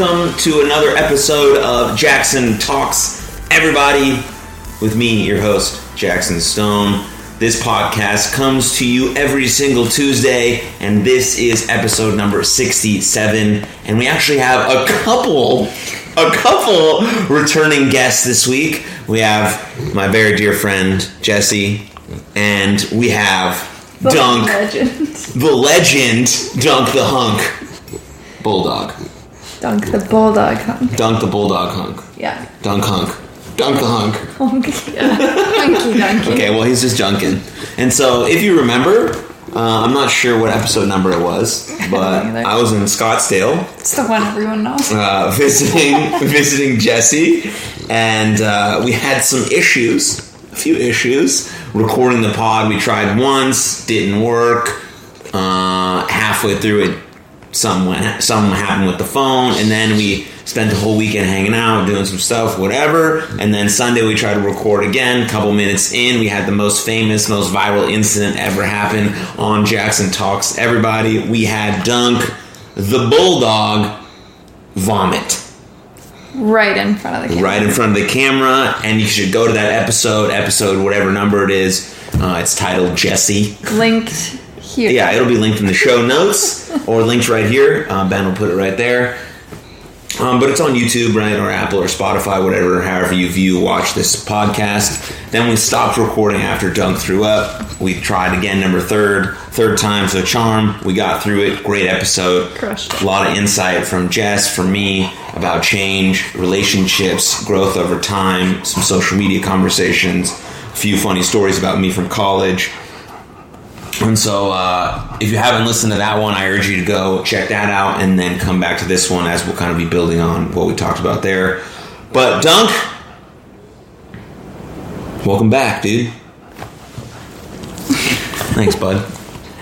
Welcome to another episode of Jackson Talks Everybody with me, your host, Jackson Stone. This podcast comes to you every single Tuesday, and this is episode number 67. And we actually have a couple, a couple returning guests this week. We have my very dear friend, Jesse, and we have Dunk, Legend. the legend, Dunk the Hunk, Bulldog. Dunk the bulldog hunk. Dunk the Bulldog Hunk. Yeah. Dunk Hunk. Dunk the Hunk. Hunk. Yeah. Hunky dunky. Okay, well, he's just junking. And so, if you remember, uh, I'm not sure what episode number it was, but either. I was in Scottsdale It's the one everyone knows. uh, visiting visiting Jesse, and uh, we had some issues, a few issues. Recording the pod, we tried once, didn't work. Uh, halfway through it, something went, something happened with the phone, and then we spent the whole weekend hanging out, doing some stuff, whatever. And then Sunday we tried to record again. Couple minutes in, we had the most famous, most viral incident ever happen on Jackson Talks. Everybody, we had Dunk, the bulldog, vomit Right in front of the camera. right in front of the camera, and you should go to that episode, episode whatever number it is. Uh, it's titled Jesse. Linked here. Yeah, it'll be linked in the show notes or linked right here. Um, ben will put it right there. Um, but it's on YouTube, right, or Apple or Spotify, whatever, however you view, watch this podcast. Then we stopped recording after Dunk threw up. We tried again, number third, third time's a charm. We got through it. Great episode. Crushed. A lot of insight from Jess, from me about change, relationships, growth over time, some social media conversations, a few funny stories about me from college. And so, uh, if you haven't listened to that one, I urge you to go check that out and then come back to this one as we'll kind of be building on what we talked about there. But, Dunk, welcome back, dude. Thanks, bud.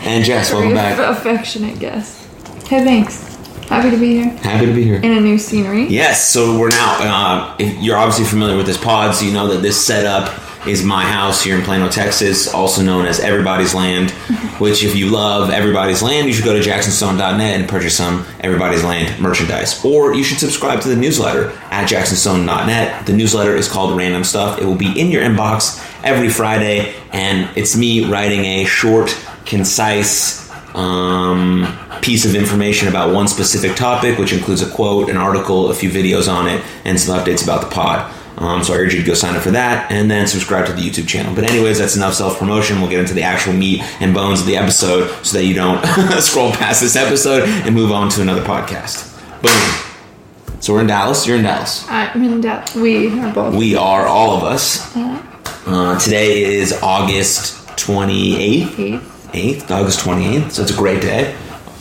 And Jess, welcome back. affectionate guest. Hey, thanks. Happy to be here. Happy to be here. In a new scenery. Yes, so we're now. Uh, if you're obviously familiar with this pod, so you know that this setup is my house here in Plano, Texas, also known as Everybody's Land. Which, if you love Everybody's Land, you should go to jacksonstone.net and purchase some Everybody's Land merchandise, or you should subscribe to the newsletter at jacksonstone.net. The newsletter is called Random Stuff. It will be in your inbox every Friday, and it's me writing a short, concise um, piece of information about one specific topic, which includes a quote, an article, a few videos on it, and some updates about the pod. Um, so I urge you to go sign up for that and then subscribe to the YouTube channel. But anyways, that's enough self promotion. We'll get into the actual meat and bones of the episode so that you don't scroll past this episode and move on to another podcast. Boom. So we're in Dallas. You're in Dallas. I'm in Dallas. We are both. We are all of us. Uh, today is August 28th. Eighth. 8th, August 28th. So it's a great day.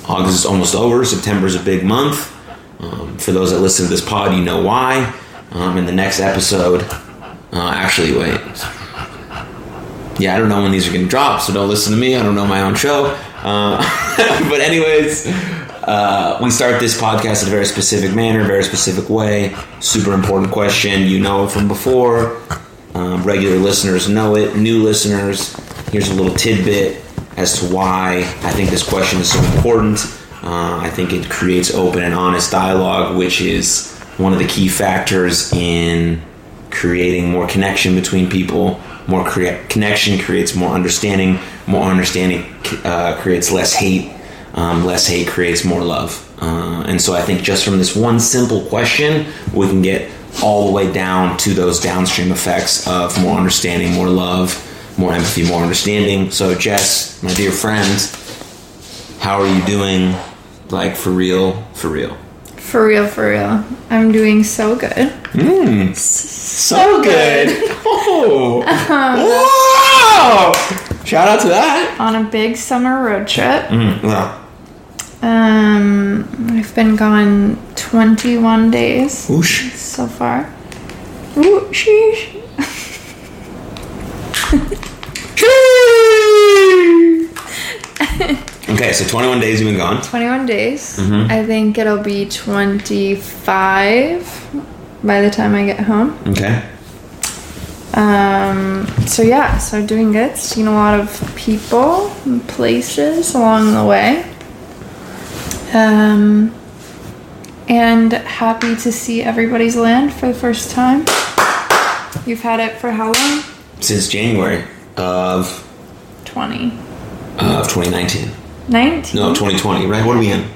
August is almost over. September is a big month. Um, for those that listen to this pod, you know why. Um, in the next episode, uh, actually, wait. Yeah, I don't know when these are going to drop, so don't listen to me. I don't know my own show. Uh, but, anyways, uh, we start this podcast in a very specific manner, very specific way. Super important question. You know it from before. Um, regular listeners know it. New listeners, here's a little tidbit as to why I think this question is so important. Uh, I think it creates open and honest dialogue, which is one of the key factors in creating more connection between people. More crea- connection creates more understanding. More understanding uh, creates less hate. Um, less hate creates more love. Uh, and so I think just from this one simple question, we can get all the way down to those downstream effects of more understanding, more love, more empathy, more understanding. So, Jess, my dear friend, how are you doing? Like, for real, for real. For real, for real. I'm doing so good. Mmm, so good. Oh, wow! Shout out to that. On a big summer road trip. Mm, well, Um, I've been gone 21 days whoosh. so far. Ooh, sheesh. Okay, so 21 days you've been gone. 21 days. Mm-hmm. I think it'll be 25 by the time I get home. Okay. Um, so yeah, so doing good. Seen a lot of people and places along the way. Um, and happy to see everybody's land for the first time. You've had it for how long? Since January of 20. uh, of 2019. 19? No, 2020. Right? What are we in?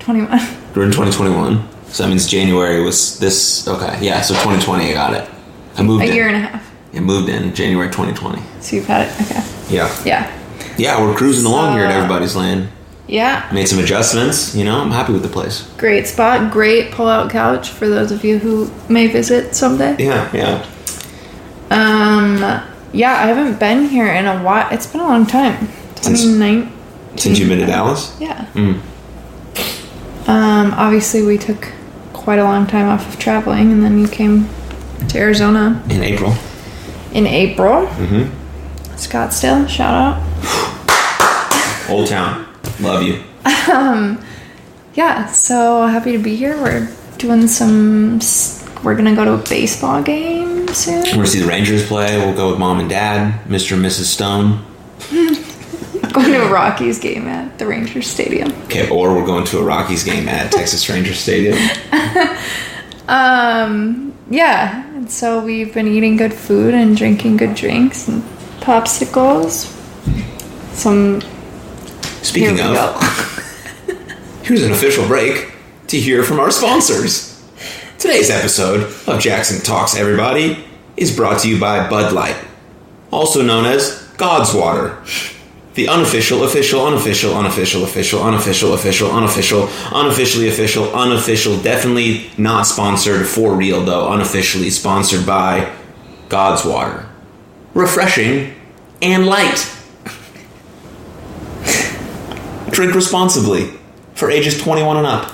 21. We're in 2021. So that means January was this. Okay, yeah. So 2020, I got it. I moved A in. year and a half. I moved in January 2020. So you've had it. Okay. Yeah. Yeah. Yeah, we're cruising along here at everybody's land. Yeah. Made some adjustments. You know, I'm happy with the place. Great spot. Great pull out couch for those of you who may visit someday. Yeah, yeah. Um, yeah, I haven't been here in a while. It's been a long time. Since- 2019. Since you've been to Dallas. Yeah. Mm. Um, obviously, we took quite a long time off of traveling, and then you came to Arizona In April. in April. Mm-hmm. Scottsdale, shout out. Old Town. Love you. Yeah, so happy to be here. We're doing some. We're gonna go to a baseball game soon. We're gonna see the Rangers play. We'll go with mom and dad, Mr. and Mrs. Stone. going to a Rockies game at the Rangers Stadium. Okay, or we're going to a Rockies game at Texas Rangers Stadium. Um, yeah, and so we've been eating good food and drinking good drinks and popsicles. Some. Speaking here of, here's an official break to hear from our sponsors. Today's episode of Jackson Talks Everybody is brought to you by Bud Light, also known as God's Water. The unofficial, official, unofficial, unofficial, official, unofficial, official, unofficial, unofficially official, unofficial, definitely not sponsored for real though, unofficially sponsored by God's Water. Refreshing and light. Drink responsibly for ages 21 and up.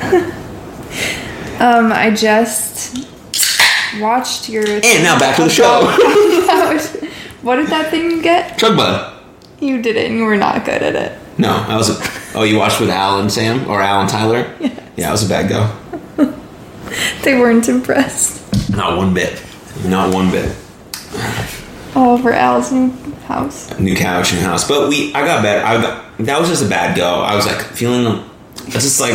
Um, I just watched your. And now back to the show. What did that thing you get? Chug Bud. You did it and you were not good at it. No, I was. A, oh, you watched with Al and Sam or Al and Tyler? Yeah, I was a bad go. They weren't impressed. Not one bit. Not one bit. All over Al's new house. New couch, new house. But we, I got better. I got, that was just a bad go. I was like feeling. I was just like.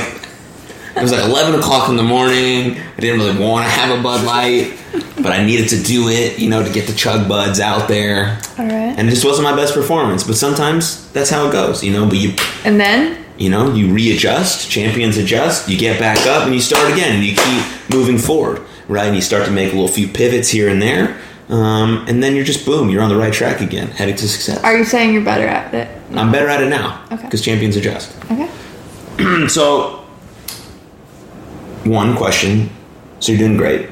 It was like 11 o'clock in the morning. I didn't really want to have a Bud Light, but I needed to do it, you know, to get the Chug Buds out there. All right. And it just wasn't my best performance. But sometimes that's how it goes, you know. But you And then you know you readjust champions adjust you get back up and you start again and you keep moving forward right and you start to make a little few pivots here and there um, and then you're just boom you're on the right track again heading to success are you saying you're better at it? i'm better at it now Okay. because champions adjust Okay. so one question so you're doing great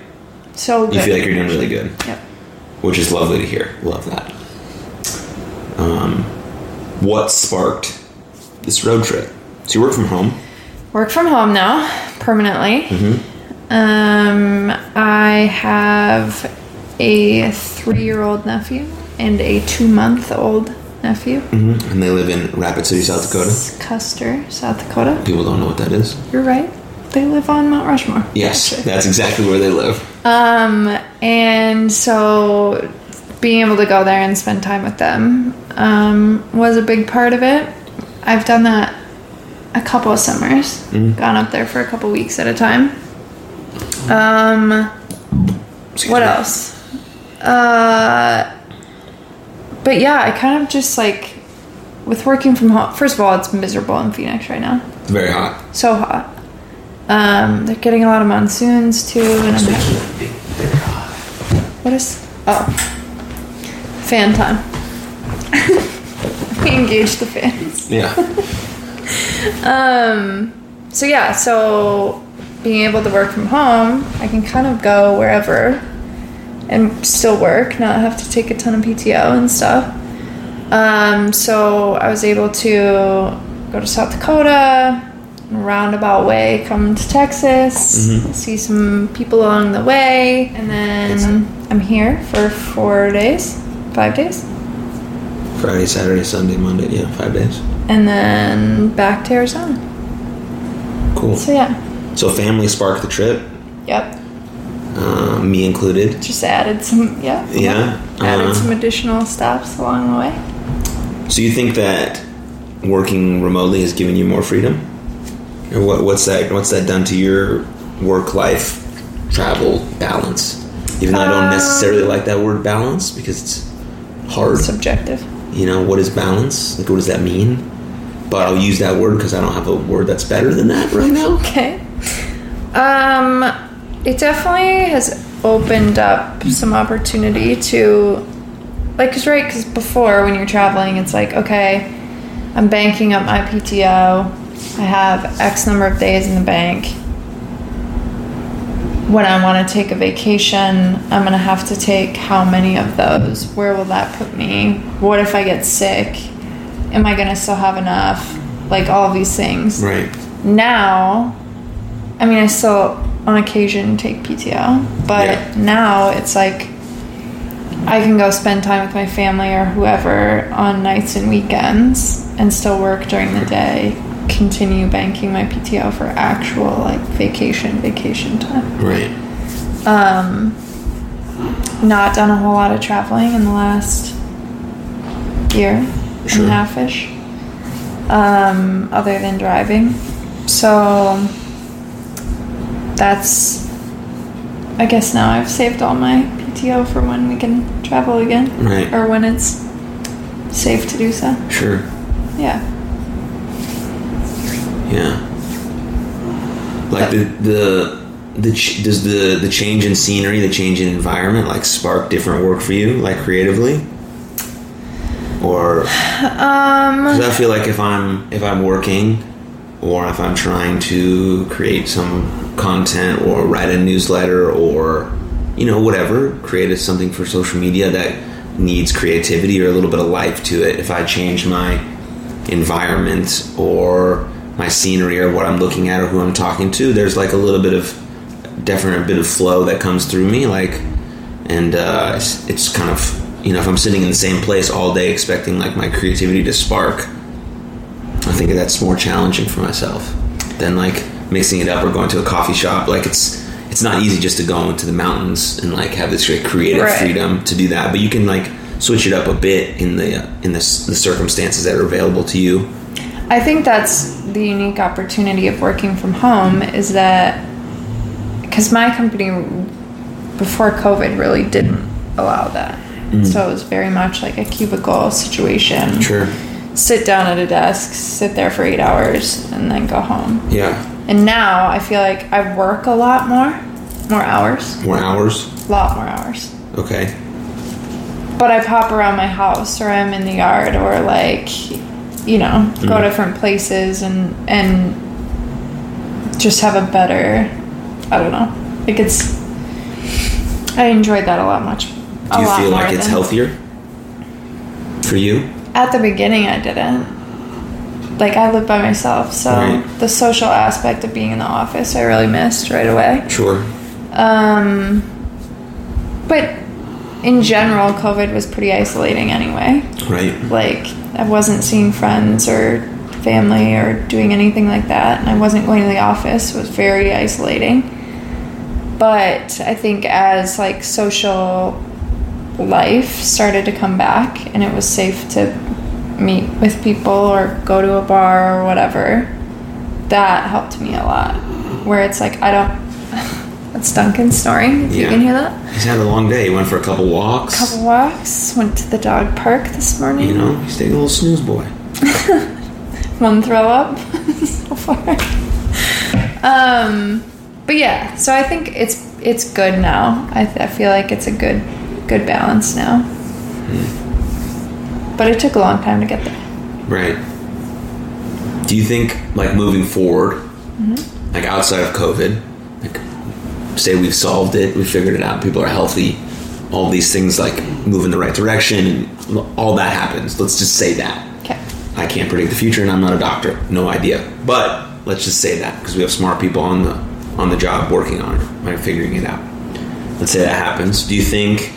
So good. you feel like you're doing really good Yep. which is lovely to hear love that um, what sparked this road trip so you work from home Work from home now, permanently. Mm-hmm. Um, I have a three-year-old nephew and a two-month-old nephew. Mm-hmm. and they live in rapid city south dakota Custer, South Dakota. people don't know what that is You're right. They live on Mount Rushmore. Yes, Actually. that's exactly where they live. Um, and so being able to go there and spend time with them um, was a big part of it. I've done that a couple of summers, gone up there for a couple weeks at a time. Um, Excuse what me. else? Uh, but yeah, I kind of just like with working from home. First of all, it's miserable in Phoenix right now. Very hot. So hot. Um, they're getting a lot of monsoons too, and I'm what is oh fan time. we engage the fans. Yeah. Um, so yeah, so being able to work from home, I can kind of go wherever and still work, not have to take a ton of PTO and stuff. Um, so I was able to go to South Dakota, roundabout way, come to Texas, see some people along the way, and then I'm here for four days, five days, Friday, Saturday, Sunday, Monday. Yeah, five days. and then back to Arizona. Cool. So yeah, So family sparked the trip, yep. uh, me included. Just added some, yeah. Yeah, yep. Added uh, some additional stops along the way. So you think that working remotely has given you more freedom? Or what, what's that? What's that done to your work life travel balance? Even though I don't Um, necessarily like that word balance because it's hard. Subjective. You know, what is balance? Like, what does that mean? But I'll use that word because I don't have a word that's better than that right now. Okay. Um, it definitely has opened up some opportunity to, like, cause right, cause before when you're traveling, it's like, okay, I'm banking up my PTO. I have X number of days in the bank. When I want to take a vacation, I'm gonna have to take how many of those? Where will that put me? What if I get sick? Am I gonna still have enough? Like all these things Right. now i mean i still on occasion take pto but Yeah. now it's like i can go spend time with my family or whoever on nights and weekends and still work during the day continue banking my pto for actual like vacation vacation time Right. um not done a whole lot of traveling in the last year Sure. and a half ish um, other than driving so that's i guess now i've saved all my pto for when we can travel again Right. or when it's safe to do so Sure. yeah Yeah. Like the the the ch- does the the change in scenery, the change in environment, like spark different work for you, like creatively, or um Because I feel like if I'm if I'm working, or if I'm trying to create some content or write a newsletter or you know whatever, create something for social media that needs creativity or a little bit of life to it. If I change my environment or my scenery or what I'm looking at or who I'm talking to, there's like a little bit of definite bit of flow that comes through me, like, and uh, it's, it's kind of you know if I'm sitting in the same place all day expecting like my creativity to spark, I think that's more challenging for myself than like mixing it up or going to a coffee shop. Like it's it's not easy just to go into the mountains and like have this great creative Right. freedom to do that, but you can like switch it up a bit in the in the, the circumstances that are available to you. I think that's the unique opportunity of working from home is that because my company before COVID really didn't mm-hmm. allow that. Mm. So it was very much like a cubicle situation. Sure. Sit down at a desk, sit there for eight hours, and then go home. Yeah. And now I feel like I work a lot more, more hours, More hours. a lot more hours. Okay. But I pop around my house or I'm in the yard or like, you know, go Mhm. different places and and just have a better, I don't know. Like it's, I enjoyed that a lot much. A Do you feel like it's healthier for you? At the beginning, I didn't. Like I lived by myself, so Right. the social aspect of being in the office, I really missed right away. Sure. Um, but in general, COVID was pretty isolating anyway. Right. like I wasn't seeing friends or family or doing anything like that, and I wasn't going to the office. It was very isolating. But I think as like social life started to come back, and it was safe to meet with people or go to a bar or whatever, that helped me a lot. Where it's like I don't. That's Duncan snoring. If you can hear that. He's had a long day. He went for a couple walks. A Couple walks. Went to the dog park this morning. You know, he's taking a little snooze boy. one throw up so far. Um, but yeah, so I think it's it's good now. I, th- I feel like it's a good good balance now. But it took a long time to get there. Right. Do you think, like, moving forward, Mm-hmm. like outside of COVID, say we've solved it, we figured it out, people are healthy, all these things like move in the right direction, and all that happens. Let's just say that. Okay. I can't predict the future, and I'm not a doctor. No idea. But let's just say that because we have smart people on the on the job working on it, right, figuring it out. Let's say that happens. Do you think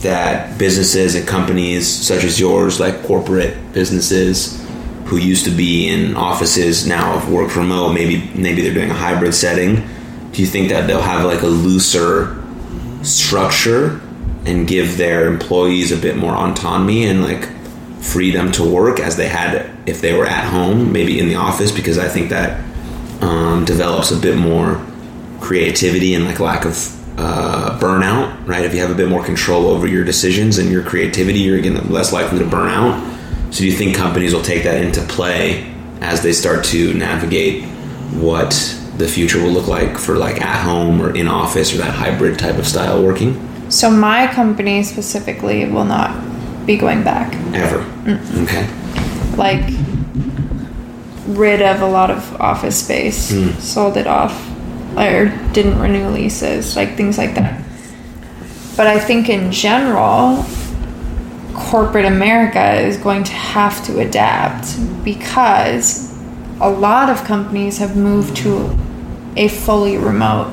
that businesses and companies such as yours, like corporate businesses who used to be in offices now have worked remote, maybe maybe they're doing a hybrid setting. Do you think that they'll have like a looser structure and give their employees a bit more autonomy and like freedom to work as they had if they were at home, maybe in the office? Because I think that um, develops a bit more creativity and like lack of uh, burnout, right? If you have a bit more control over your decisions and your creativity, you're again less likely to burn out. So, do you think companies will take that into play as they start to navigate what the future will look like for like at home or in office or that hybrid type of style working? So my company specifically will not be going back. Ever. Okay. Like rid of a lot of office space, hmm. sold it off, or didn't renew leases, like things like that. But I think in general, corporate America is going to have to adapt because a lot of companies have moved to a fully remote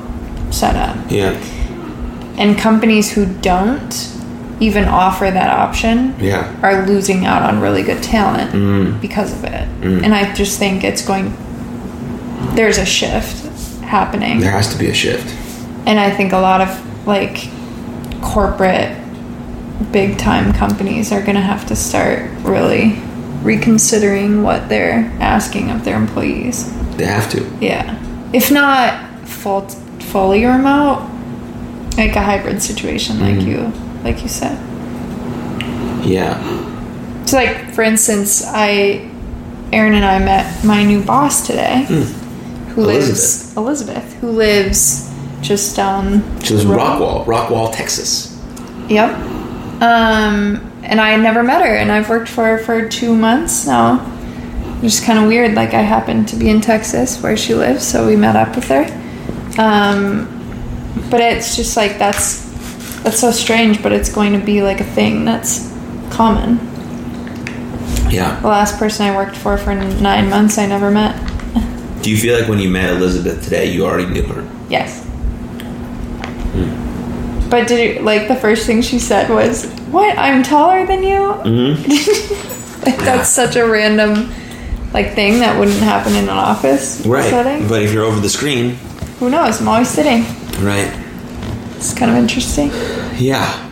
setup. Yeah. And companies who don't even offer that option Yeah. are losing out on really good talent mm. because of it. Mm. And I just think it's going there's a shift happening. There has to be a shift. And I think a lot of like corporate big time companies are going to have to start really reconsidering what they're asking of their employees. They have to. Yeah. If not full fully remote, like a hybrid situation like you like you said. Yeah. So like for instance, I Aaron and I met my new boss today. Who lives Elizabeth, who lives just down She lives in. Rockwall, Rockwall, Texas. Yep. Um and I had never met her and I've worked for her for 2 months now. Just kind of weird like I happened to be in Texas where she lives, so we met up with her. Um but it's just like that's that's so strange, but it's going to be like a thing that's common. Yeah. The last person I worked for for nine months, I never met. Do you feel like when you met Elizabeth today, you already knew her? Yes. But did it, like the first thing she said was, "What? I'm taller than you." Mm-hmm. like that's such a random like thing that wouldn't happen in an office Right. setting. But if you're over the screen, Who knows? I'm always sitting. right? It's kind of interesting. Yeah.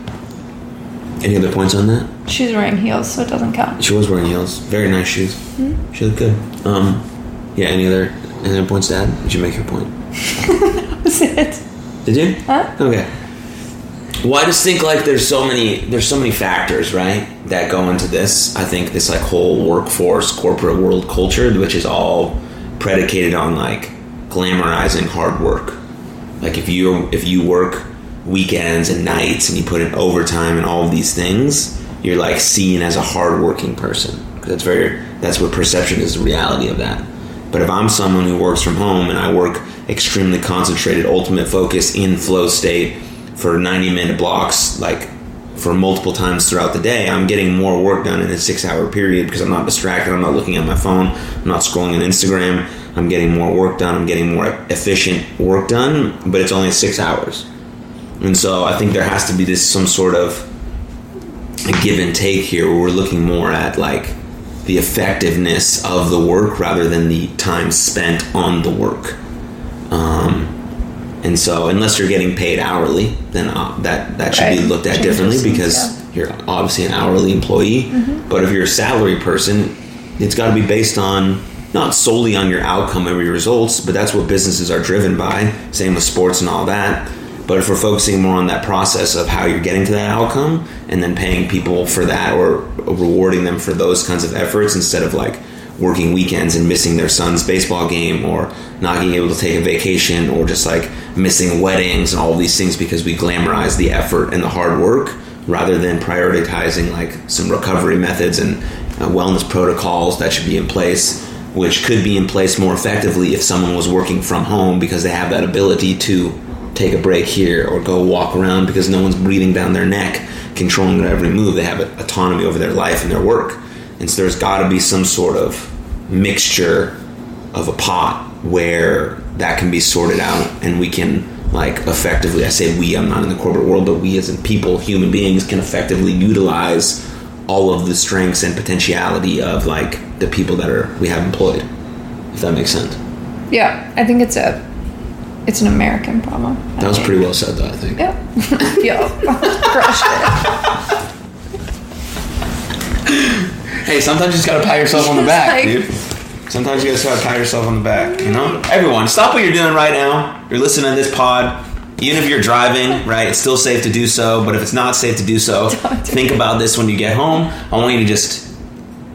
Any other points on that? She's wearing heels, so it doesn't count. She was wearing heels. Very nice shoes. Hmm? She looked good. Um, yeah. Any other any other points to add? Did you make your point? That's it. Did you? Huh? Okay. Well, I just think like there's so many there's so many factors right that go into this. I think this like whole workforce corporate world culture, which is all predicated on like glamorizing hard work. Like if you if you work weekends and nights and you put in overtime and all of these things, you're like seen as a hardworking person. That's very that's what perception is the reality of that. But if I'm someone who works from home and I work extremely concentrated, ultimate focus in flow state for 90 minute blocks, like for multiple times throughout the day, I'm getting more work done in a six hour period because I'm not distracted. I'm not looking at my phone. I'm not scrolling on Instagram. I'm getting more work done. I'm getting more efficient work done, but it's only six hours. And so I think there has to be this some sort of give and take here where we're looking more at like the effectiveness of the work rather than the time spent on the work. Um, and so, unless you're getting paid hourly, then uh, that that should be looked at Changes differently because yeah. you're obviously an hourly employee. But if you're a salary person, it's got to be based on not solely on your outcome or your results, but that's what businesses are driven by. Same with sports and all that. But if we're focusing more on that process of how you're getting to that outcome and then paying people for that or rewarding them for those kinds of efforts instead of like working weekends and missing their son's baseball game or not being able to take a vacation or just like missing weddings and all these things because we glamorize the effort and the hard work rather than prioritizing like some recovery methods and uh, wellness protocols that should be in place which could be in place more effectively if someone was working from home because they have that ability to take a break here or go walk around because no one's breathing down their neck, controlling their every move. They have autonomy over their life and their work. And so there's got to be some sort of mixture of a pot where that can be sorted out and we can like effectively I say we I'm not in the corporate world but we as in people human beings can effectively utilize all of the strengths and potentiality of like the people that are we have employed if that makes sense Yeah, I think it's a it's an American problem. I that was think. pretty well said though I think Yep. yep. Crushed it. Hey, sometimes you just gotta pat yourself on the back, Like- dude. Sometimes you just gotta pat yourself on the back. You know, everyone, stop what you're doing right now. You're listening to this pod. Even if you're driving, right, it's still safe to do so. But if it's not safe to do so, Don't do think about this when you get home. I want you to just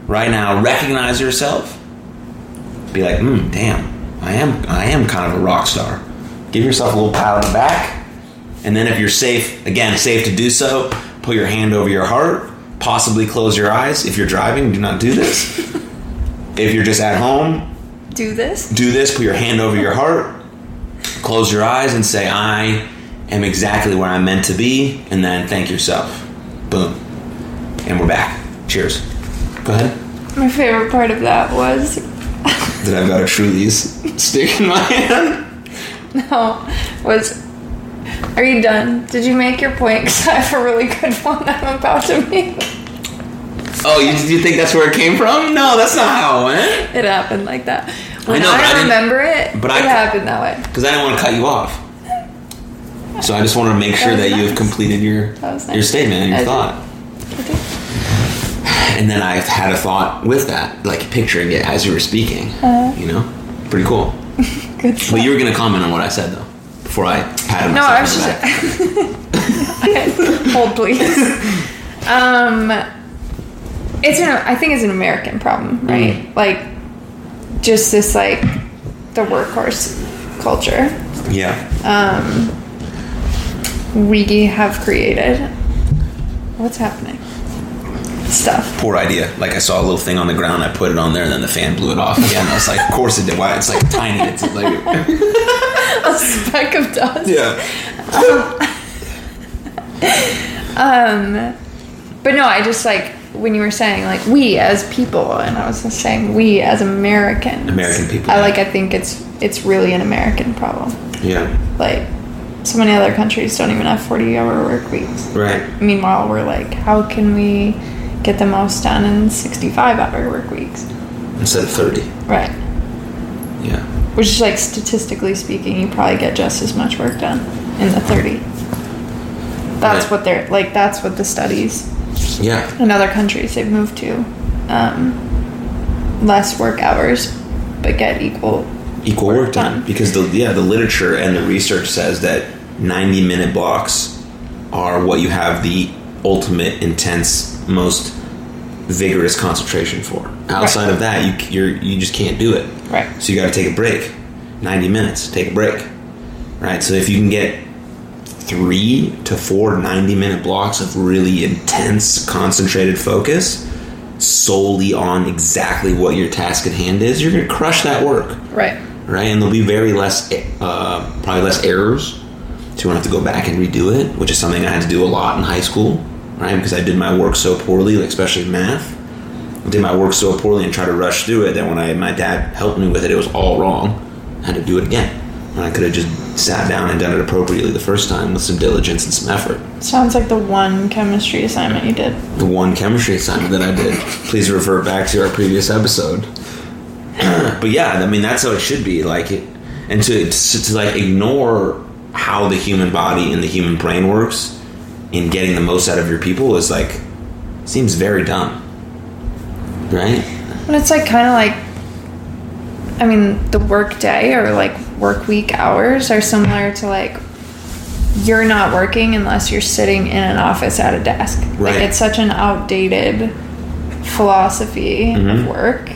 right now recognize yourself. Be like, hmm, damn, I am, I am kind of a rock star. Give yourself a little pat on the back, and then if you're safe, again, safe to do so, put your hand over your heart. Possibly close your eyes. If you're driving, do not do this. if you're just at home, Do this. do this. Put your hand over your heart. Close your eyes and say, "I am exactly where I'm meant to be," and then thank yourself. Boom, and we're back. Cheers. Go ahead. My favorite part of that was that I've got a Truly's stick in my hand? no was. Are you done? Did you make your point? Because I have a really good one I'm about to make. Oh, you, you think that's where it came from? No, that's not how it went. It happened like that. When know, I I, remember it, but it I- happened that way. Because I didn't want to cut you off. So I just wanted to make sure that you have completed your was your statement and your I- thought. Okay. And then I had a thought with that, like picturing it as you were speaking. Uh-huh. You know, pretty cool. Good stuff. But you were gonna comment on what I said though, before I myself No, I was just hold please. Um, it's an I think it's an American problem, right? Mm. Like just this like the workhorse culture Yeah. Um, we have created. What's happening? Stuff. Poor idea. Like I saw a little thing on the ground, I put it on there, and then the fan blew it off again. I was like, of course it did. Why? It's like tiny. It's like A speck of dust. yeah. Um but no, I just like when you were saying like we as people, and I was just saying we as Americans. American people, I like. I think it's it's really an American problem. Yeah. Like so many other countries don't even have forty hour work weeks. Right. Meanwhile, we're like, how can we get the most done in sixty five hour work weeks? Instead of thirty. Right. Yeah. Which is like statistically speaking, you probably get just as much work done in the thirty. That's Right. what they're like. That's what the studies Yeah. in other countries they've moved to um, less work hours but get equal equal Work work done done. because the yeah the literature and the research says that 90 minute blocks are what you have the ultimate intense most vigorous concentration for. Outside of that you you're you just can't do it. Right. so you got to take a break. 90 minutes take a break. Right so if you can get three to four 90 minute blocks of really intense concentrated focus solely on exactly what your task at hand is you're going to crush that work. Right. Right? And there'll be very less, uh, probably less errors. So you won't have to go back and redo it, which is something I had to do a lot in high school, right? Because I did my work so poorly, like especially math. I did my work so poorly and tried to rush through it that when I my dad helped me with it, it was all wrong. I had to do it again. And I could have just sat down and done it appropriately the first time with some diligence and some effort. sounds like the one chemistry assignment you did The one chemistry assignment that I did. Please refer back to our previous episode. but yeah, I mean that's how it should be. Like, it, and to, to to like ignore how the human body and the human brain works in getting the most out of your people is like seems very dumb, right? but it's like kind of like i mean the work day or like work week hours are similar to like you're not working unless you're sitting in an office at a desk Right. like it's such an outdated philosophy Mm-hmm. of work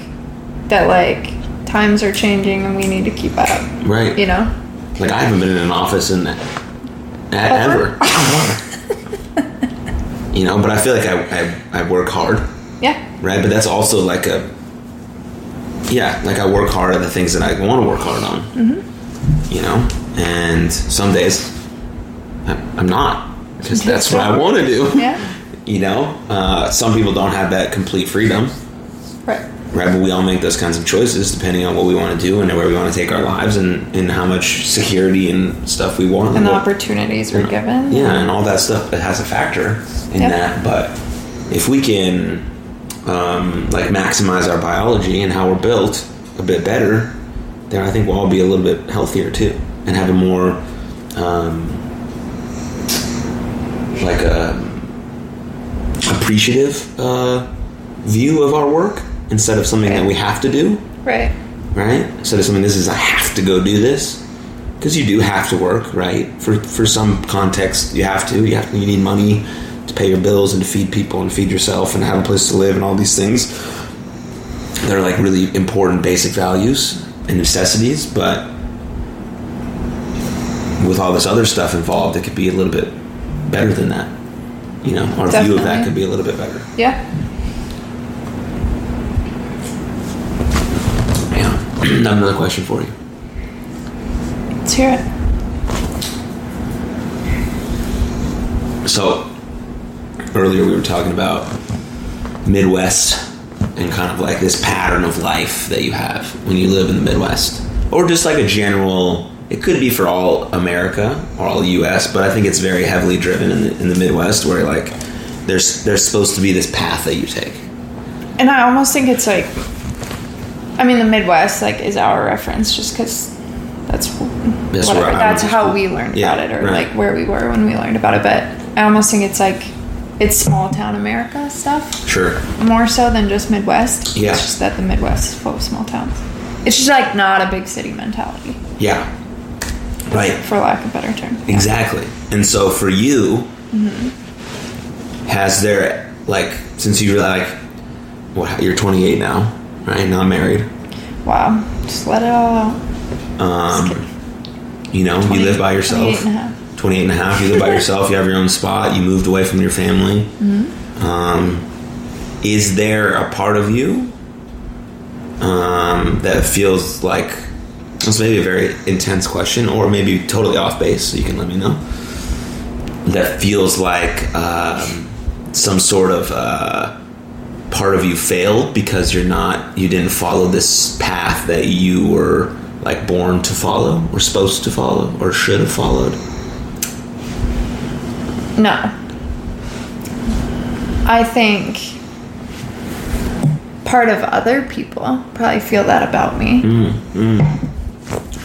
that like times are changing and we need to keep up Right. you know Like I haven't been in an office in that ever. you know, but I feel like I, I I work hard. yeah right? But that's also like a yeah, like I work hard at the things that I want to work hard on, mm-hmm. you know. And some days I'm not because that's what I want to do. yeah You know, uh, some people don't have that complete freedom, right right? But we all make those kinds of choices depending on what we want to do and where we want to take our lives and, and how much security and stuff we want. and the what- opportunities we're given yeah, and all that stuff it has a factor in Yep. that. But if we can um, like maximize our biology and how we're built a bit better, then I think we'll all be a little bit healthier too, and have a more um, like a appreciative uh, view of our work instead of something that we have to do. Right. right? Instead of something this is I have to go do this because you do have to work, right? For for some context, you have to. You have you need money to pay your bills and to feed people and feed yourself and have a place to live and all these things. They're like really important basic values and necessities, but with all this other stuff involved, it could be a little bit better than that. You know, our view of that could be a little bit better. Yeah. Have another question for you. Let's hear it. So earlier we were talking about Midwest and kind of like this pattern of life that you have when you live in the Midwest, or just like a general. It could be for all America or all U.S., but I think it's very heavily driven in the, in the Midwest, where like there's there's supposed to be this path that you take. And I almost think it's like, I mean, the Midwest like is our reference just because that's That's whatever. That's how we learned Yeah, about it, or right. like where we were when we learned about it. But I almost think it's like it's small town America stuff Sure. more so than just Midwest. Yeah. It's just that the Midwest is full of small towns. It's just like not a big city mentality, Yeah. Right. for lack of a better term. Yeah. Exactly. And so for you, Mm-hmm. has there like since you were like what you're 28 now, right? Not married. Wow. Just let it all out. Um, you know, you live by yourself. 28 and a half. 28 and a half. You live by yourself. You have your own spot. You moved away from your family. Mm-hmm. Um, is there a part of you um, that feels like this may be a very intense question, or maybe totally off base? So you can let me know. That feels like um, some sort of uh, part of you failed because you're not you didn't follow this path that you were like born to follow or supposed to follow or should have followed No. I think part of other people probably feel that about me. Mm, mm.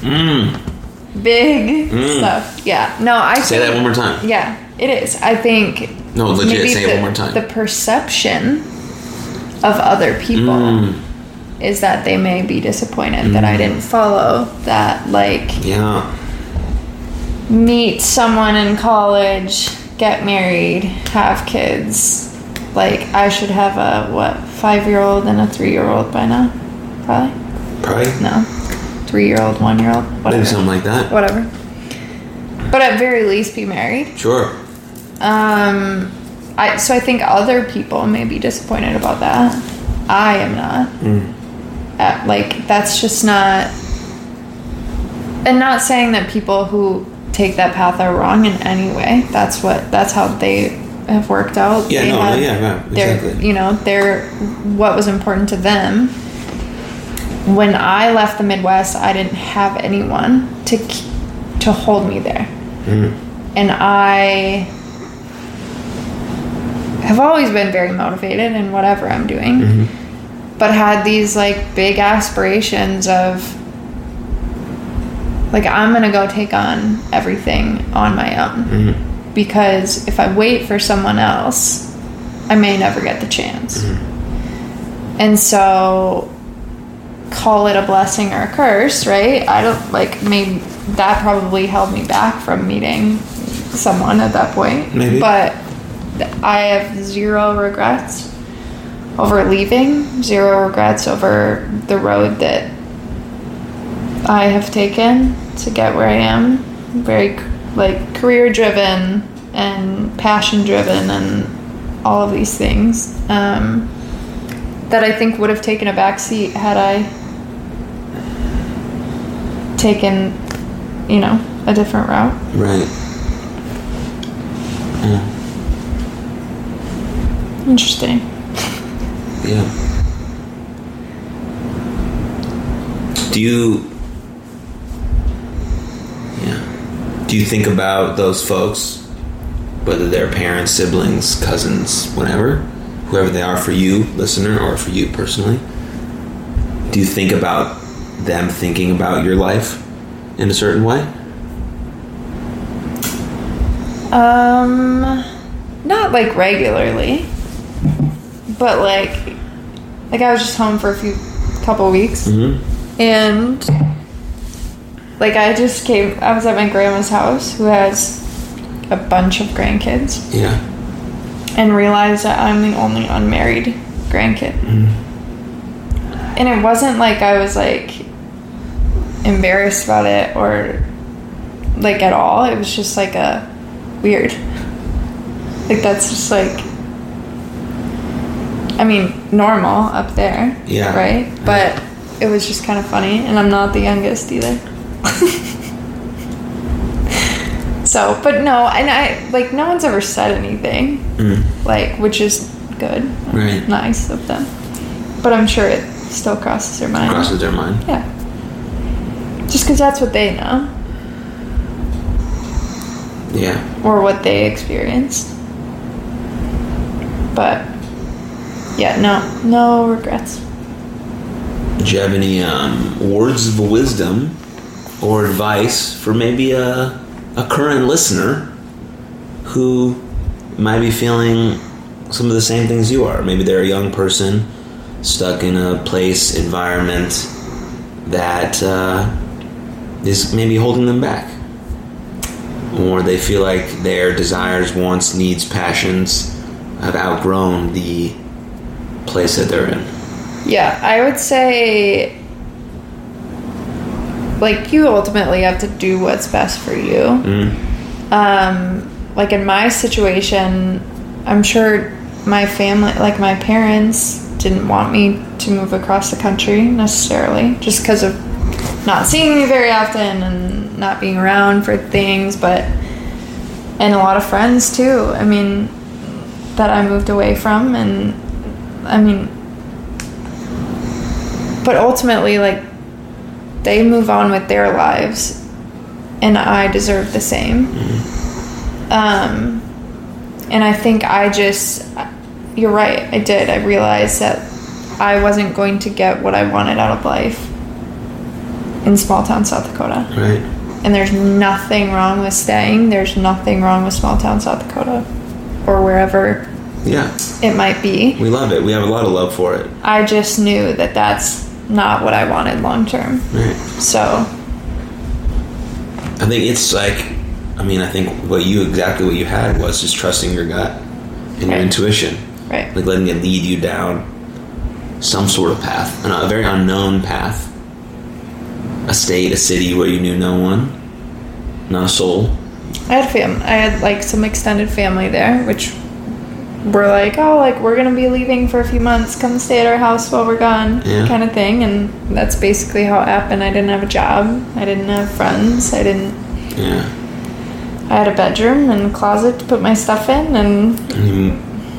Mm. Big stuff. Yeah. No, I say think, that one more time Yeah, it is. I think No, legit, say it one more time. The perception of other people Mm. is that they may be disappointed that I didn't follow that like yeah. meet someone in college, get married, have kids. Like I should have a what five year old and a three year old by now, probably. Probably. No, three year old, one year old, whatever, maybe something like that. Whatever. But at very least, be married. sure. Um, I so I think other people may be disappointed about that. I am not. Uh, like that's just not. And not saying that people who take that path are wrong in any way. That's what. That's how they have worked out. Yeah, They no, have yeah, right, their- exactly. You know, their what was important to them. When I left the Midwest, I didn't have anyone to to hold me there and I have always been very motivated in whatever I'm doing, mm-hmm. but had these like big aspirations of like I'm gonna go take on everything on my own mm-hmm. because if I wait for someone else, I may never get the chance. Mm-hmm. And so call it a blessing or a curse, right? I don't like maybe that probably held me back from meeting someone at that point. Maybe. But I have zero regrets over leaving, zero regrets over the road that I have taken to get where I am. Very like career driven and passion driven and all of these things. Um, that I think would have taken a backseat had I taken, you know, a different route. right Interesting. yeah. Do you yeah. Do you think about those folks whether they're parents siblings cousins whatever whoever they are for you listener or for you personally? Do you think about them thinking about your life in a certain way? Um, not like regularly, but like, like I was just home for a few couple weeks, mm-hmm. and like I just came. I was at my grandma's house, who has a bunch of grandkids, Yeah. and realized that I'm the only unmarried grandkid. Mm-hmm. And it wasn't like I was like embarrassed about it or like at all. It was just like a weird. Like that's just like I mean, normal up there. Yeah. Right? But it was just kind of funny and I'm not the youngest either. so, but no, and I like no one's ever said anything. Mm. Like which is good. Right. Nice of them. But I'm sure it still crosses their mind. Crosses their mind. Yeah. Just because that's what they know Yeah. or what they experienced. But yeah, no, no regrets. Do you have any um, words of wisdom or advice for maybe a, a current listener who might be feeling some of the same things you are? Maybe they're a young person stuck in a place, environment that uh, is maybe holding them back. Or they feel like their desires, wants, needs, passions have outgrown the place that they're in. Yeah, I would say like you ultimately have to do what's best for you. Mm. Um, like in my situation, I'm sure my family, like my parents, didn't want me to move across the country necessarily, just because of not seeing me very often and not being around for things. But and a lot of friends too. I mean, that I moved away from, and I mean, but ultimately, like they move on with their lives, and I deserve the same. Um, and I think I just, you're right, I did. I realized that I wasn't going to get what I wanted out of life in small town South Dakota. Right. And there's nothing wrong with staying, there's nothing wrong with small town South Dakota or wherever Yeah. it might be. We love it. We have a lot of love for it. I just knew that that's not what I wanted long term. Right. So, I think it's like, I mean, I think what you exactly what you had was just trusting your gut and your intuition, right. like letting it lead you down some sort of path, a very unknown path, a state, a city where you knew no one, not a soul. I had fam. I had like some extended family there, which were like, "Oh, like we're gonna be leaving for a few months. Come stay at our house while we're gone," Yeah. kind of thing. And that's basically how it happened. I didn't have a job. I didn't have friends. I didn't. Yeah, I had a bedroom and a closet to put my stuff in, and and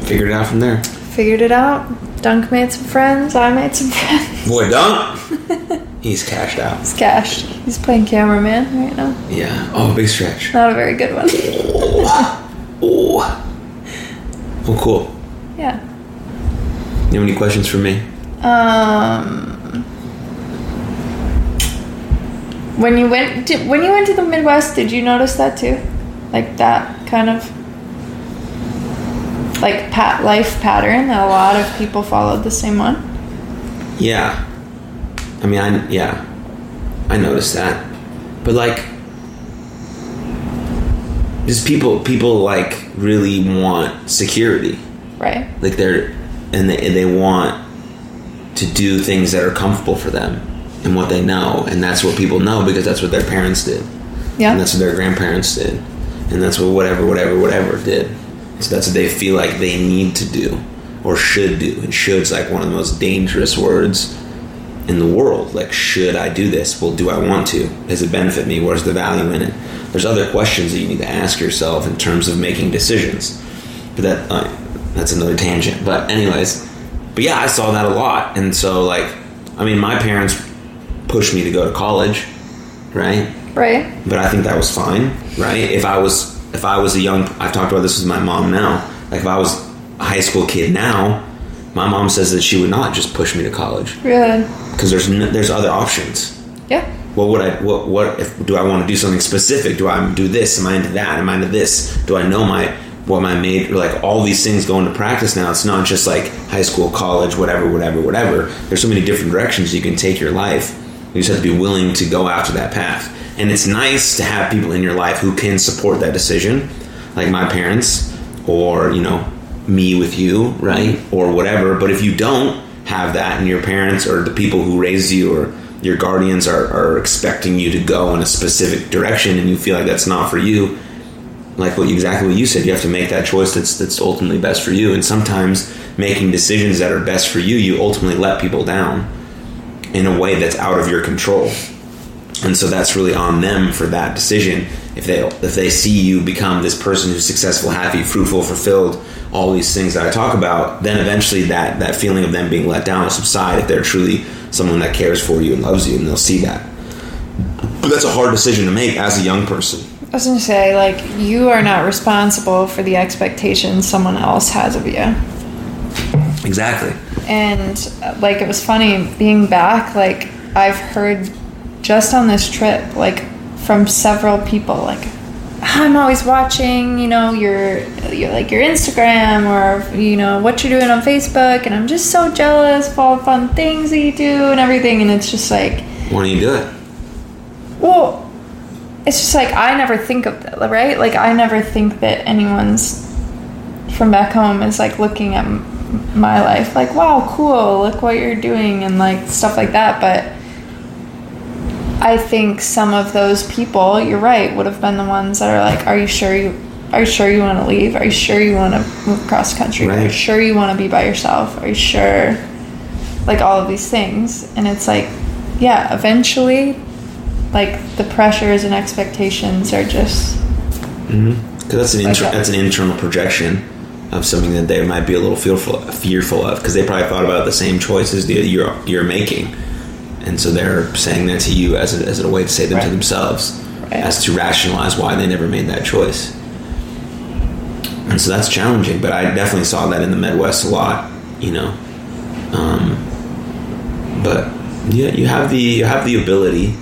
figured it out from there. figured it out. Dunk made some friends. I made some friends. Boy, Dunk, he's cashed out. It's Cash. He's playing cameraman right now. Yeah. Oh, big stretch. Not a very good one. Oh. Well, cool. yeah. You have any questions for me? Um, when you went to, when you went to the Midwest, did you notice that too? Like that kind of like pat life pattern that a lot of people followed the same one. Yeah. I mean, I yeah, I noticed that, but like, just people people like really want security. Right. Like they're and they they want to do things that are comfortable for them and what they know, and that's what people know because that's what their parents did, Yeah. and that's what their grandparents did, and that's what whatever whatever whatever did. So that's what they feel like they need to do or should do, and should's like one of the most dangerous words in the world. Like, should I do this? Well, do I want to? Does it benefit me? Where's the value in it? There's other questions that you need to ask yourself in terms of making decisions. But that uh, that's another tangent. But anyways, but yeah, I saw that a lot, and so like, I mean, my parents pushed me to go to college, right? right. but I think that was fine, right? If I was if I was a young, I've talked about this with my mom now. Like if I was a high school kid now, my mom says that she would not just push me to college Good. because there's n- there's other options. Yeah. What would I what what if do I want to do something specific? Do I do this? Am I into that? Am I into this? Do I know my what my major, like all these things go into practice now. It's not just like high school, college, whatever, whatever, whatever. There's so many different directions you can take your life. You just have to be willing to go after that path. And it's nice to have people in your life who can support that decision, like my parents, or you know, me with you, right, mm-hmm. or whatever. But if you don't have that, and your parents or the people who raised you or your guardians are, are expecting you to go in a specific direction, and you feel like that's not for you, like what exactly what you said, you have to make that choice that's that's ultimately best for you. And sometimes making decisions that are best for you, you ultimately let people down in a way that's out of your control. And so that's really on them for that decision. If they if they see you become this person who's successful, happy, fruitful, fulfilled, all these things that I talk about, then eventually that that feeling of them being let down will subside if they're truly someone that cares for you and loves you, and they'll see that. But that's a hard decision to make as a young person. I was gonna say, like, you are not responsible for the expectations someone else has of you. Exactly. And uh, like it was funny being back. Like I've heard just on this trip, like from several people, like I'm always watching, you know, your your like your Instagram or you know what you're doing on Facebook, and I'm just so jealous of all the fun things that you do and everything. And it's just like, Why don't you do it? well, it's just like I never think of that, right? Like I never think that anyone's from back home is like looking at my life like, wow, cool, look what you're doing and like stuff like that. But I think some of those people, you're right, would have been the ones that are like, are you sure you are you sure you want to leave? Are you sure you want to move across country? Are you sure you want to be by yourself? Are you sure like all of these things? And it's like, yeah, eventually like the pressures and expectations are just mm-hmm. Because that's an Like inter- that's an internal projection of something that they might be a little fearful fearful of because they probably thought about the same choices that you're you're making, and so they're saying that to you as a, as a way to say them to themselves, Right. as to rationalize why they never made that choice. And so that's challenging, but I definitely saw that in the Midwest a lot, you know. Um, but yeah, you have the you have the ability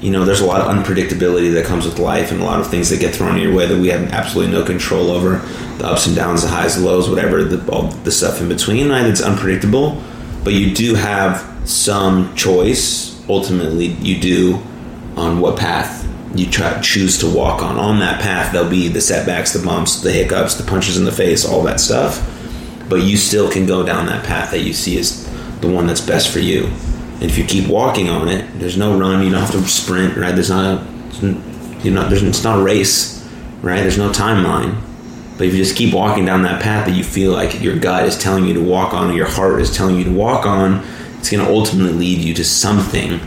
you know, there's a lot of unpredictability that comes with life and a lot of things that get thrown in your way that we have absolutely no control over. The ups and downs, the highs, the lows, whatever, the, all the stuff in between, right? It's unpredictable, but you do have some choice. Ultimately, you do on what path you try choose to walk on. On that path, there'll be the setbacks, the bumps, the hiccups, the punches in the face, all that stuff. But you still can go down that path that you see as the one that's best for you. And if you keep walking on it, there's no run. You don't have to sprint, right? There's not a, you know, there's it's not a race, right? There's no timeline. But if you just keep walking down that path that you feel like your gut is telling you to walk on, or your heart is telling you to walk on, it's going to ultimately lead you to something,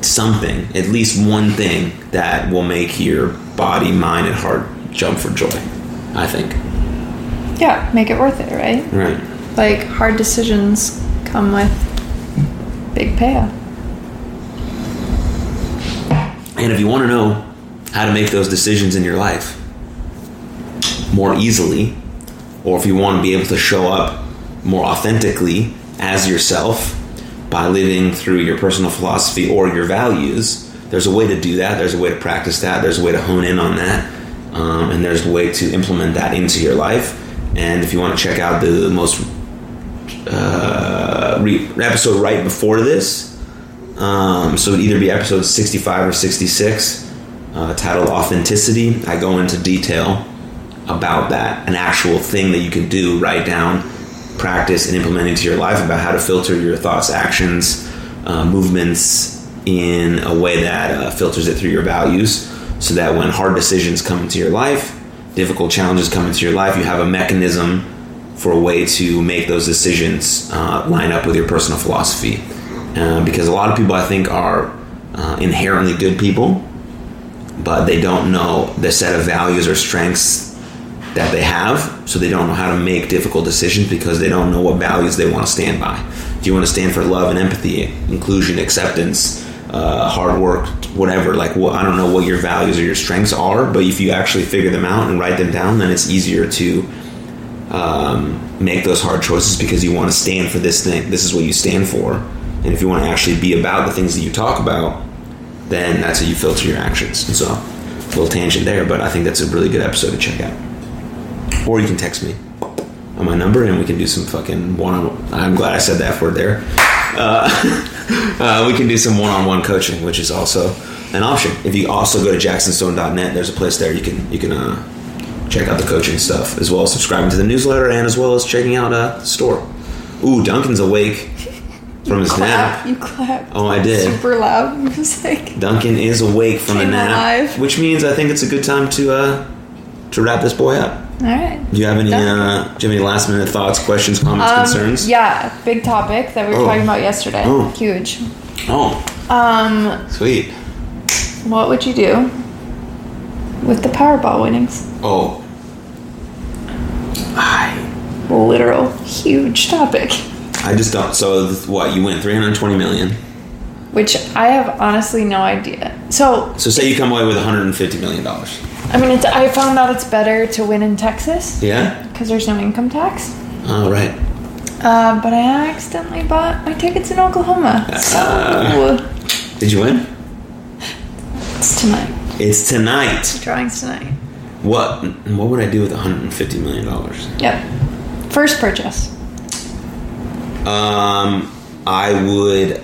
something, at least one thing that will make your body, mind, and heart jump for joy. I think. yeah, make it worth it, right? Right. Like hard decisions come with big payoff. And if you want to know how to make those decisions in your life more easily, or if you want to be able to show up more authentically as yourself by living through your personal philosophy or your values, there's a way to do that. There's a way to practice that. There's a way to hone in on that. Um, and there's a way to implement that into your life. And if you want to check out the most uh, re- episode right before this, um, so it'd either be episode 65 or 66, uh, titled Authenticity. I go into detail about that, an actual thing that you can do, write down, practice, and implement into your life about how to filter your thoughts, actions, uh, movements in a way that uh, filters it through your values so that when hard decisions come into your life, difficult challenges come into your life, you have a mechanism for a way to make those decisions uh, line up with your personal philosophy. Uh, because a lot of people, I think, are uh, inherently good people, but they don't know the set of values or strengths that they have, so they don't know how to make difficult decisions because they don't know what values they want to stand by. Do you want to stand for love and empathy, inclusion, acceptance, uh, hard work, whatever? Like, what, I don't know what your values or your strengths are, but if you actually figure them out and write them down, then it's easier to um, make those hard choices because you want to stand for this thing. This is what you stand for. And if you want to actually be about the things that you talk about, then that's how you filter your actions. And so, a little tangent there, but I think that's a really good episode to check out. Or you can text me on my number and we can do some fucking one on. One. I'm glad I said that word there. Uh, uh, we can do some one on one coaching, which is also an option. If you also go to jacksonstone.net, there's a place there you can you can uh, check out the coaching stuff as well as subscribing to the newsletter and as well as checking out uh, the store. Ooh, Duncan's awake from his nap. You clap. Oh, I did. Super loud music. Duncan is awake from a nap, alive. which means I think it's a good time to uh, to wrap this boy up. All right. Do you have any uh, do you have any last minute thoughts, questions, comments, Um, concerns? Yeah, big topic that we were Oh. talking about yesterday. Oh. Huge. Oh, Um, sweet. what would you do with the Powerball winnings? Oh, I Literal huge topic. I just don't. So what? You win three hundred twenty million. Which I have honestly no idea. So, So say you come away with one hundred and fifty million dollars. I mean, it's, I found out it's better to win in Texas Yeah. because there's no income tax. All right. Uh, but I accidentally bought my tickets in Oklahoma. So, Did you win? it's tonight. It's tonight. Drawings tonight. What? What would I do with one hundred and fifty million dollars? Yep. First purchase. Um, I would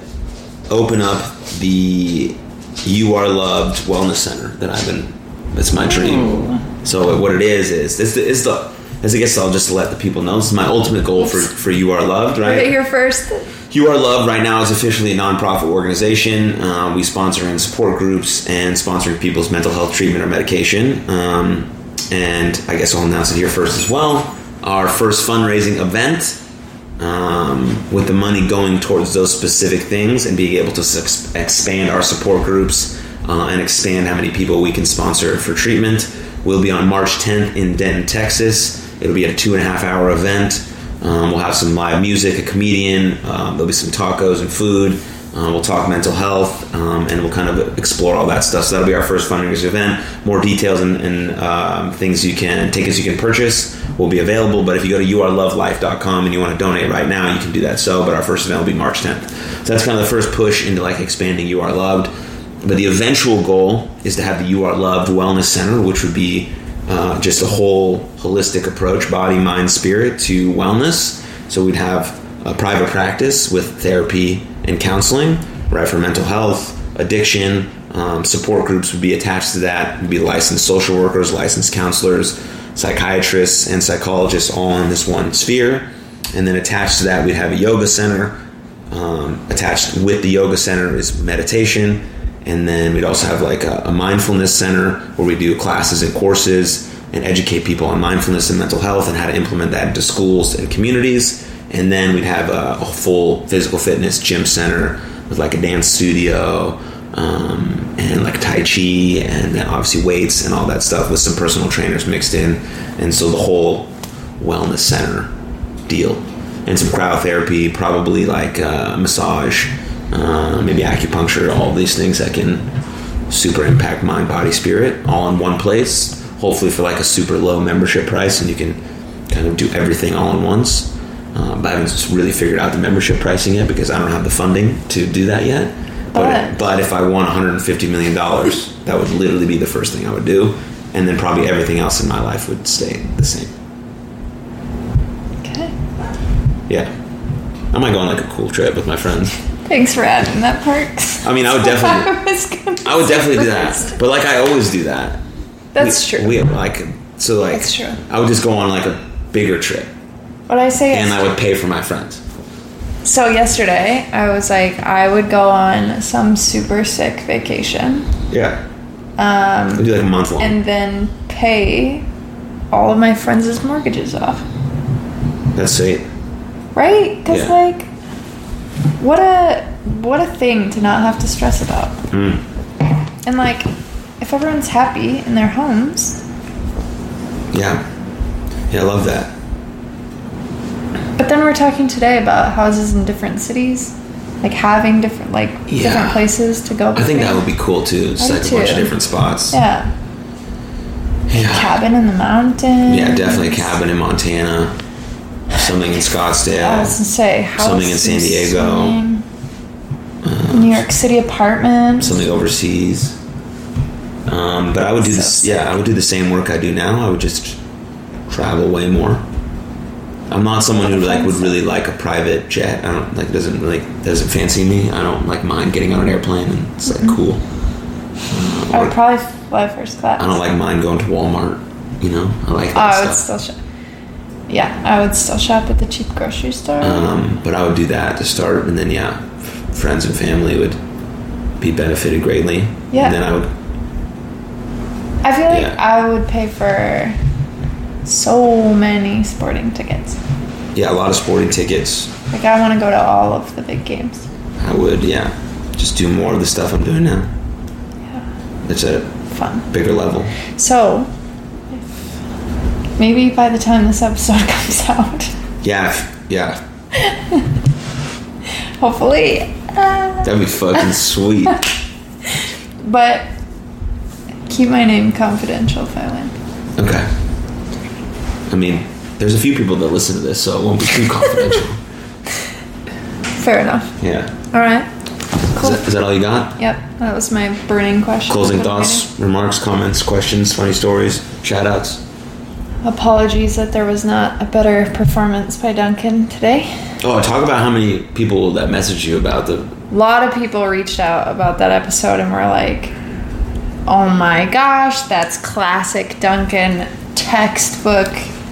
open up the You Are Loved Wellness Center that I've been. That's my dream. So what it is is this is the. As I guess I'll just let the people know. This is my ultimate goal for, for You Are Loved, Right right? here first. You Are Loved right now is officially a nonprofit organization. Uh, we sponsor and support groups and sponsoring people's mental health treatment or medication. Um, and I guess I'll announce it here first as well. Our first fundraising event um, with the money going towards those specific things and being able to expand our support groups uh, and expand how many people we can sponsor for treatment We'll be on March 10th in Denton, Texas. It'll be a two and a half hour event. Um, we'll have some live music, a comedian, um, there'll be some tacos and food. Uh, we'll talk mental health um, and we'll kind of explore all that stuff. So that'll be our first fundraiser event. More details and, and um, things you can, tickets you can purchase will be available. But if you go to youarelovelife.com and you want to donate right now, you can do that. So, but our first event will be March 10th. So that's kind of the first push into like expanding You Are Loved. But the eventual goal is to have the You Are Loved Wellness Center, which would be uh, just a whole holistic approach, body, mind, spirit to wellness. So we'd have a private practice with therapy and counseling, right, for mental health, addiction. Um, support groups would be attached to that. Would be licensed social workers, licensed counselors, psychiatrists, and psychologists all in this one sphere. And then attached to that, we'd have a yoga center. Um, attached with the yoga center is meditation and then we'd also have like a, a mindfulness center where we do classes and courses and educate people on mindfulness and mental health and how to implement that into schools and communities and then we'd have a, a full physical fitness gym center with like a dance studio um, and like tai chi and then obviously weights and all that stuff with some personal trainers mixed in and so the whole wellness center deal and some cryotherapy probably like uh, massage uh, maybe acupuncture, all these things that can super impact mind, body, spirit, all in one place. Hopefully for like a super low membership price, and you can kind of do everything all in once. Uh, but I haven't really figured out the membership pricing yet because I don't have the funding to do that yet. But But- but if I won 150 million dollars, that would literally be the first thing I would do, and then probably everything else in my life would stay the same. Okay. Yeah, I might go on like a cool trip with my friends. Thanks for adding that part. I mean, I would definitely. I, I would definitely do that. But like I always do that. That's we, true. We like so like That's true. I would just go on like a bigger trip what I say and I would pay for my friends. so yesterday I was like, I would go on some super sick vacation Yeah. Um do like a month long. and then pay all of my friends' mortgages off. That's sweet. Right? Because Yeah. like, what a what a thing to not have to stress about. Mm. And like, if everyone's happy in their homes, Yeah. Yeah, I love that. But then we're talking today about houses in different cities, like having different like Yeah. different places to go. I think that would be cool too. Just like a bunch of different spots. yeah, Yeah. cabin in the mountains. Yeah, definitely a cabin in Montana. Something in Scottsdale. I was gonna say house Something in San Diego. swimming, New York City apartment. Something overseas. Um, but I would do So this. sick. Yeah, I would do the same work I do now. I would just travel way more. I'm not someone who like would really like a private jet. I don't like doesn't like doesn't fancy me. I don't like mind getting on an airplane and it's like cool. Uh, I would probably fly first class. I don't like mind going to Walmart. You know, I like Oh, that I would still shop. Yeah, I would still shop at the cheap grocery store. Um, but I would do that to start, and then yeah, friends and family would be benefited greatly. Yeah. And then I would. I feel like yeah. I would pay for so many sporting tickets. Yeah, a lot of sporting tickets. Like I want to go to all of the big games. I would, yeah, just do more of the stuff I'm doing now. Yeah, It's at a fun. bigger level. So, if, maybe by the time this episode comes out, Yeah, yeah, hopefully. Uh, that'd be fucking sweet. but keep my name confidential if I win. Okay. I mean, there's a few people that listen to this, so it won't be too confidential. Fair enough. Yeah. All right. Is that, is that all you got? Yep, that was my burning question. Closing thoughts, remarks, comments, questions, funny stories, shout outs. Apologies that there was not a better performance by Duncan today. Oh, talk about how many people that messaged you about the. A lot of people reached out about that episode and were like, "Oh my gosh, that's classic Duncan textbook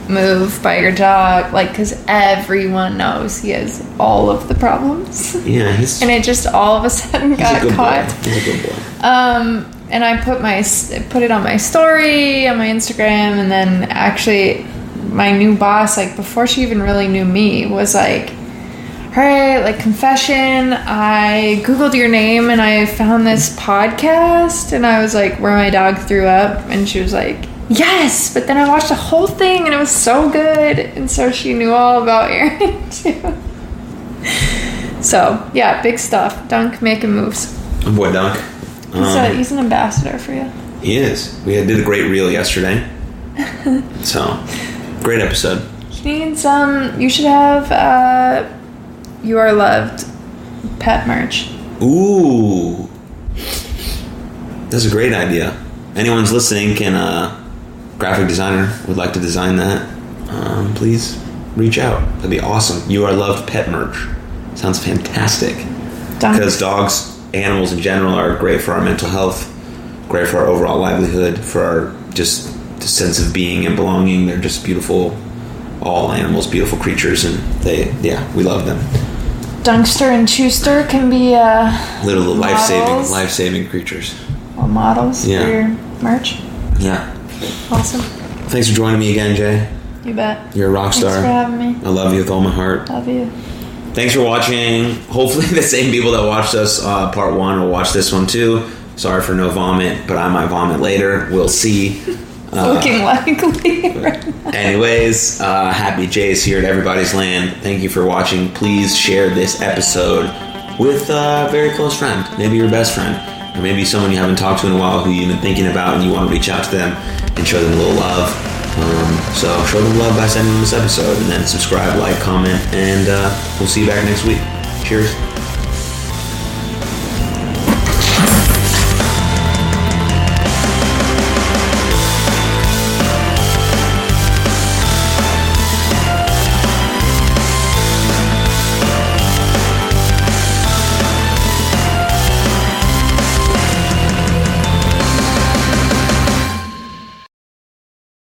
move by your dog." Like, because everyone knows he has all of the problems, Yeah, he's, and it just all of a sudden a got good caught. boy. He's a good boy. Um, and I put my put it on my story on my Instagram, and then actually, my new boss, like before she even really knew me, was like, "All right, like confession, I googled your name and I found this podcast, and I was like, where my dog threw up, and she was like." Yes, but then I watched the whole thing and it was so good, and so she knew all about Aaron too. So yeah, big stuff. Dunk making moves. Boy, Dunk. He's, a, Um, he's an ambassador for you. he is. We had, did a great reel yesterday. so, great episode. He needs um. You should have uh, you are loved pet merch. Ooh. That's a great idea. Anyone's listening can, uh, graphic designer would like to design that, um, please reach out. That'd be awesome. You are loved pet merch. Sounds fantastic. Because dogs, animals in general, are great for our mental health, great for our overall livelihood, for our just the sense of being and belonging. They're just beautiful. All animals, beautiful creatures, and they, yeah, we love them. Dunkster and Chewster can be uh, Little life saving, life saving creatures. well, models Yeah. for your merch. Yeah. Awesome. Thanks for joining me again, Jay. You bet. You're a rock star. Thanks for having me. I love you with all my heart. Love you. Thanks for watching. Hopefully, the same people that watched us uh, part one will watch this one too. Sorry for no vomit, but I might vomit later. We'll see. Uh, Looking likely. right anyways, uh, happy Jay's here at Everybody's Land. Thank you for watching. Please share this episode with a very close friend, maybe your best friend, or maybe someone you haven't talked to in a while who you've been thinking about and you want to reach out to them and show them a little love. Um, so show them love by sending them this episode and then subscribe, like, comment, and uh, we'll see you back next week. Cheers.